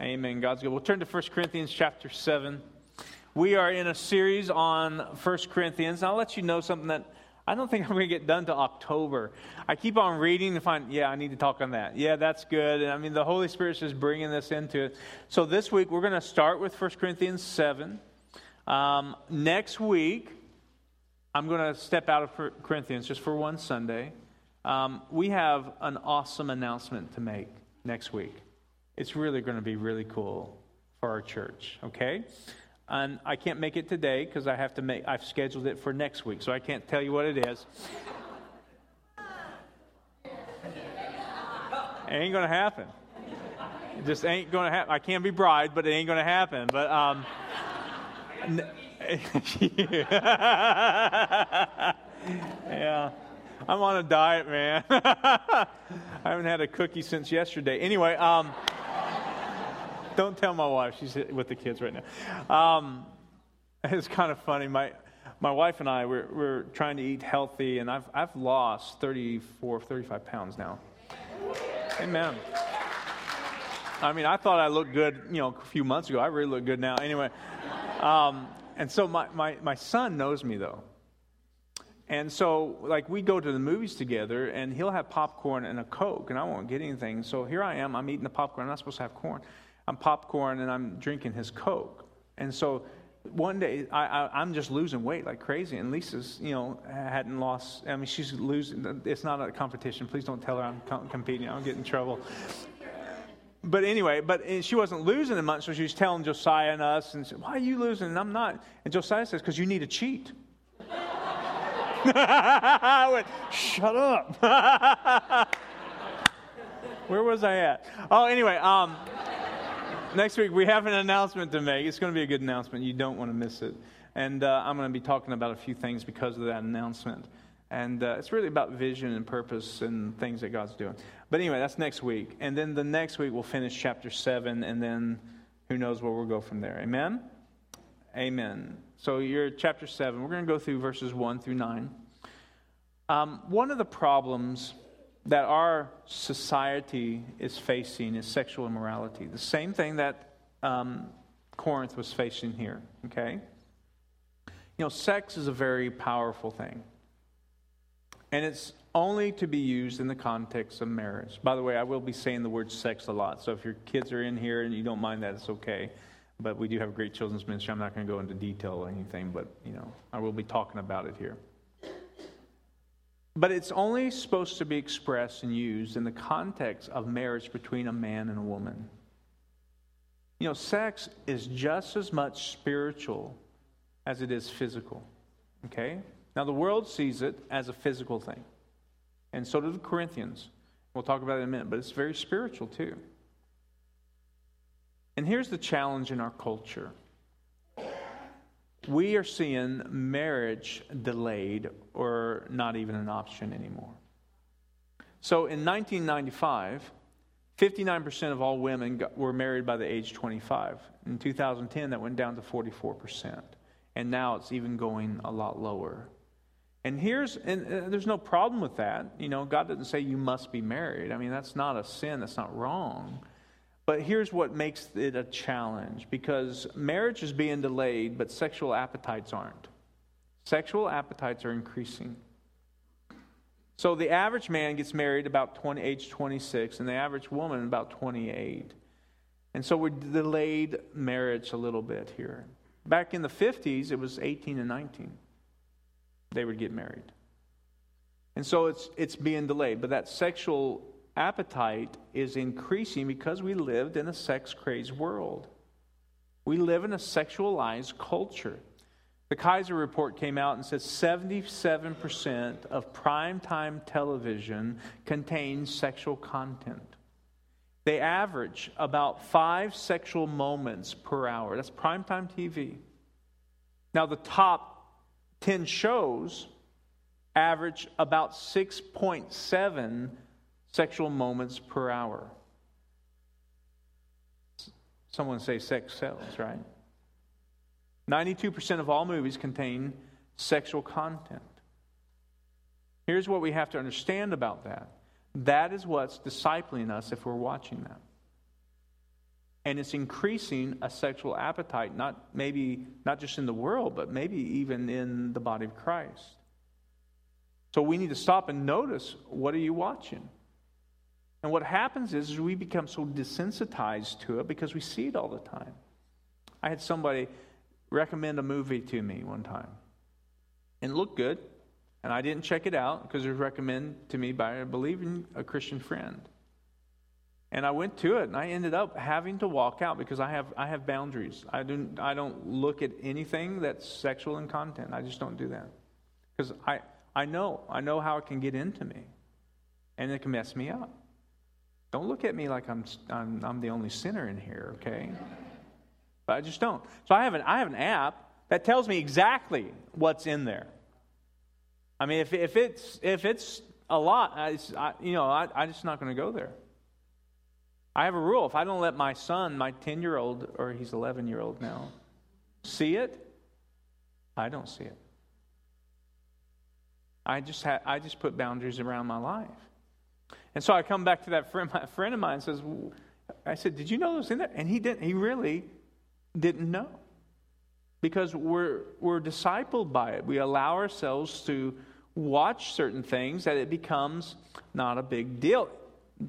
Amen. God's good. We'll turn to 1 Corinthians chapter 7. We are in a series on 1 Corinthians. I'll let you know something that I don't think I'm going to get done to October. I keep on reading to find, yeah, I need to talk on that. Yeah, that's good. And I mean, the Holy Spirit's just bringing this into it. So this week, we're going to start with 1 Corinthians 7. Um, next week, I'm going to step out of Corinthians just for one Sunday. Um, we have an awesome announcement to make next week. It's really going to be really cool for our church, okay? And I can't make it today because I have to make I've scheduled it for next week, so I can't tell you what it is. it ain't going to happen. It just ain't going to happen. I can't be bride, but it ain't going to happen. But um yeah. I'm on a diet, man. I haven't had a cookie since yesterday. Anyway, um, don't tell my wife. She's with the kids right now. Um, it's kind of funny. My, my wife and I, we're, we're trying to eat healthy, and I've, I've lost 34, 35 pounds now. Amen. I mean, I thought I looked good, you know, a few months ago. I really look good now. Anyway, um, and so my, my, my son knows me, though. And so, like, we go to the movies together, and he'll have popcorn and a Coke, and I won't get anything. So here I am, I'm eating the popcorn. I'm not supposed to have corn. I'm popcorn, and I'm drinking his Coke. And so one day, I, am just losing weight like crazy, and Lisa's, you know, hadn't lost. I mean, she's losing. It's not a competition. Please don't tell her I'm competing. I'll get in trouble. But anyway, but she wasn't losing it much, so she was telling Josiah and us, and said, "Why are you losing?" And I'm not. And Josiah says, "Because you need to cheat." I went, shut up. Where was I at? Oh, anyway, um, next week we have an announcement to make. It's going to be a good announcement. You don't want to miss it. And uh, I'm going to be talking about a few things because of that announcement. And uh, it's really about vision and purpose and things that God's doing. But anyway, that's next week. And then the next week we'll finish chapter 7, and then who knows where we'll go from there. Amen? Amen. So you're chapter 7. We're going to go through verses 1 through 9. Um, one of the problems that our society is facing is sexual immorality. The same thing that um, Corinth was facing here, okay? You know, sex is a very powerful thing. And it's only to be used in the context of marriage. By the way, I will be saying the word sex a lot. So if your kids are in here and you don't mind that, it's okay but we do have a great children's ministry. I'm not going to go into detail or anything, but you know, I will be talking about it here. But it's only supposed to be expressed and used in the context of marriage between a man and a woman. You know, sex is just as much spiritual as it is physical. Okay? Now, the world sees it as a physical thing, and so do the Corinthians. We'll talk about it in a minute, but it's very spiritual too. And here's the challenge in our culture we are seeing marriage delayed or not even an option anymore. So in 1995, 59% of all women got, were married by the age 25. In 2010, that went down to 44%. And now it's even going a lot lower. And here's, and uh, there's no problem with that. You know, God doesn't say you must be married. I mean, that's not a sin, that's not wrong. But here's what makes it a challenge because marriage is being delayed, but sexual appetites aren't. Sexual appetites are increasing. So the average man gets married about 20, age 26, and the average woman about 28. And so we delayed marriage a little bit here. Back in the 50s, it was 18 and 19. They would get married. And so it's, it's being delayed. But that sexual appetite is increasing because we lived in a sex crazed world. We live in a sexualized culture. The Kaiser report came out and said 77% of primetime television contains sexual content. They average about five sexual moments per hour. That's primetime TV. Now, the top 10 shows average about 6.7 sexual moments per hour. Someone say sex sells, right? 92% of all movies contain sexual content. Here's what we have to understand about that that is what's discipling us if we're watching that. And it's increasing a sexual appetite, not maybe not just in the world, but maybe even in the body of Christ. So we need to stop and notice what are you watching? And what happens is, is we become so desensitized to it because we see it all the time. I had somebody recommend a movie to me one time. And it looked good. And I didn't check it out because it was recommended to me by, I believe, a Christian friend. And I went to it, and I ended up having to walk out because I have I have boundaries. I don't I don't look at anything that's sexual in content. I just don't do that because I I know I know how it can get into me, and it can mess me up. Don't look at me like I'm I'm, I'm the only sinner in here, okay? But I just don't. So I have an I have an app that tells me exactly what's in there. I mean, if if it's if it's a lot, I, you know, I, I'm just not going to go there. I have a rule. If I don't let my son, my 10 year old, or he's 11 year old now, see it, I don't see it. I just, ha- I just put boundaries around my life. And so I come back to that friend, my friend of mine says, I said, Did you know those in there? And he didn't, he really didn't know. Because we're, we're discipled by it. We allow ourselves to watch certain things that it becomes not a big deal.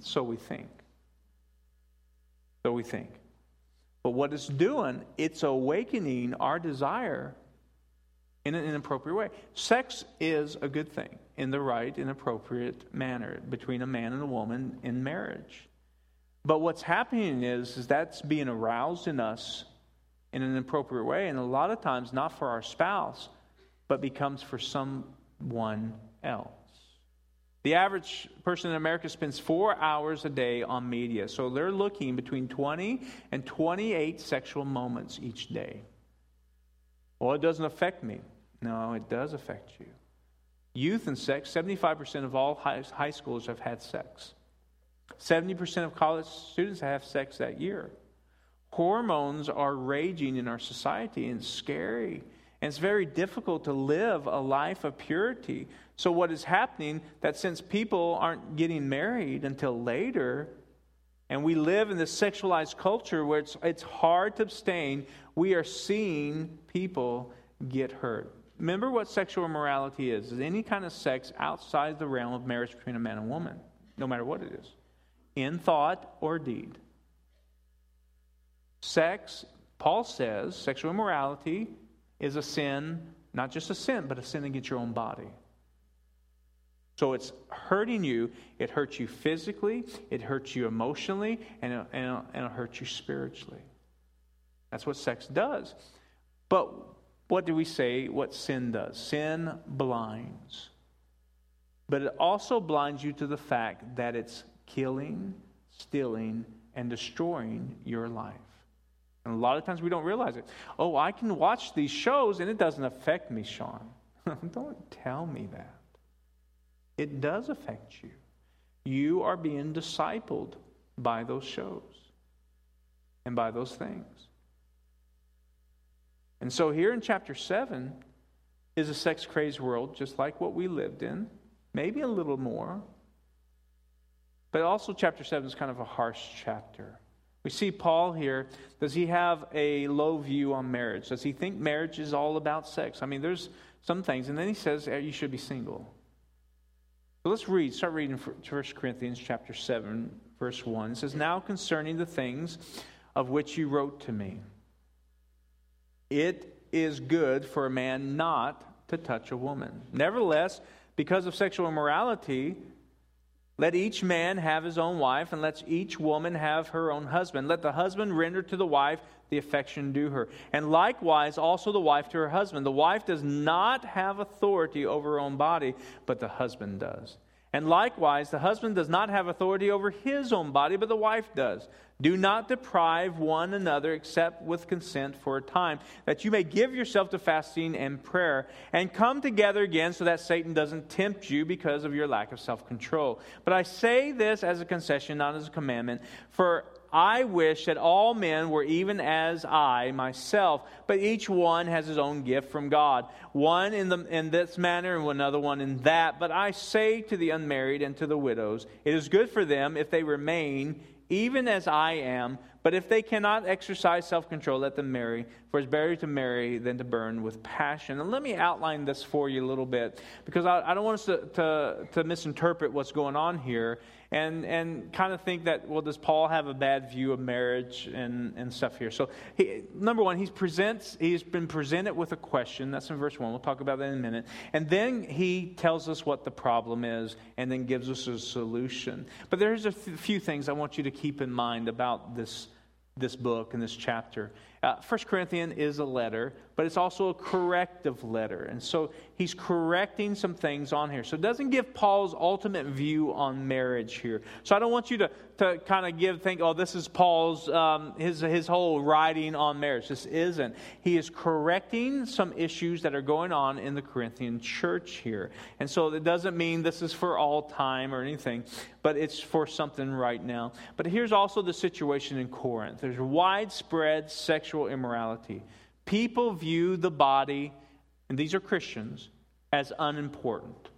So we think. So we think. But what it's doing, it's awakening our desire in an inappropriate way. Sex is a good thing in the right and appropriate manner between a man and a woman in marriage. But what's happening is, is that's being aroused in us in an appropriate way, and a lot of times not for our spouse, but becomes for someone else. The average person in America spends four hours a day on media. So they're looking between 20 and 28 sexual moments each day. Well, it doesn't affect me. No, it does affect you. Youth and sex 75% of all high, schoolers have had sex, 70% of college students have sex that year. Hormones are raging in our society and scary. And it's very difficult to live a life of purity. So, what is happening that since people aren't getting married until later, and we live in this sexualized culture where it's, it's hard to abstain, we are seeing people get hurt. Remember what sexual immorality is is any kind of sex outside the realm of marriage between a man and woman, no matter what it is, in thought or deed. Sex, Paul says, sexual immorality is a sin, not just a sin, but a sin against your own body. So it's hurting you. It hurts you physically, it hurts you emotionally, and it, and, and it hurts you spiritually. That's what sex does. But what do we say what sin does? Sin blinds. But it also blinds you to the fact that it's killing, stealing, and destroying your life. And a lot of times we don't realize it. Oh, I can watch these shows and it doesn't affect me, Sean. don't tell me that. It does affect you. You are being discipled by those shows and by those things. And so here in chapter 7 is a sex crazed world, just like what we lived in, maybe a little more. But also, chapter 7 is kind of a harsh chapter. We see Paul here. Does he have a low view on marriage? Does he think marriage is all about sex? I mean, there's some things. And then he says eh, you should be single. So let's read. Start reading 1 Corinthians chapter 7, verse 1. It says, Now concerning the things of which you wrote to me, it is good for a man not to touch a woman. Nevertheless, because of sexual immorality, let each man have his own wife, and let each woman have her own husband. Let the husband render to the wife the affection due her. And likewise, also the wife to her husband. The wife does not have authority over her own body, but the husband does. And likewise, the husband does not have authority over his own body, but the wife does. Do not deprive one another except with consent for a time, that you may give yourself to fasting and prayer, and come together again so that Satan doesn't tempt you because of your lack of self control. But I say this as a concession, not as a commandment, for I wish that all men were even as I myself, but each one has his own gift from God. One in, the, in this manner and another one in that. But I say to the unmarried and to the widows, it is good for them if they remain even as I am. But if they cannot exercise self control, let them marry. For it's better to marry than to burn with passion. And let me outline this for you a little bit, because I, I don't want us to, to, to misinterpret what's going on here and, and kind of think that, well, does Paul have a bad view of marriage and, and stuff here? So, he, number one, he presents, he's been presented with a question. That's in verse one. We'll talk about that in a minute. And then he tells us what the problem is and then gives us a solution. But there's a few things I want you to keep in mind about this, this book and this chapter. Uh, First Corinthians is a letter, but it's also a corrective letter. And so he's correcting some things on here. So it doesn't give Paul's ultimate view on marriage here. So I don't want you to, to kind of give, think, oh, this is Paul's, um, his, his whole writing on marriage. This isn't. He is correcting some issues that are going on in the Corinthian church here. And so it doesn't mean this is for all time or anything, but it's for something right now. But here's also the situation in Corinth there's widespread sexual immorality. People view the body, and these are Christians, as unimportant.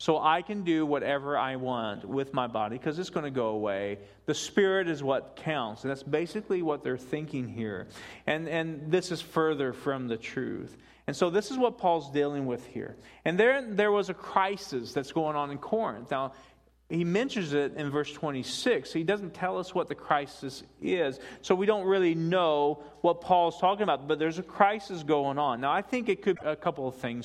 So I can do whatever I want with my body because it's going to go away. The spirit is what counts. And that's basically what they're thinking here. And, and this is further from the truth. And so this is what Paul's dealing with here. And there, there was a crisis that's going on in Corinth. Now, he mentions it in verse 26. He doesn't tell us what the crisis is. So we don't really know what Paul's talking about, but there's a crisis going on. Now, I think it could be a couple of things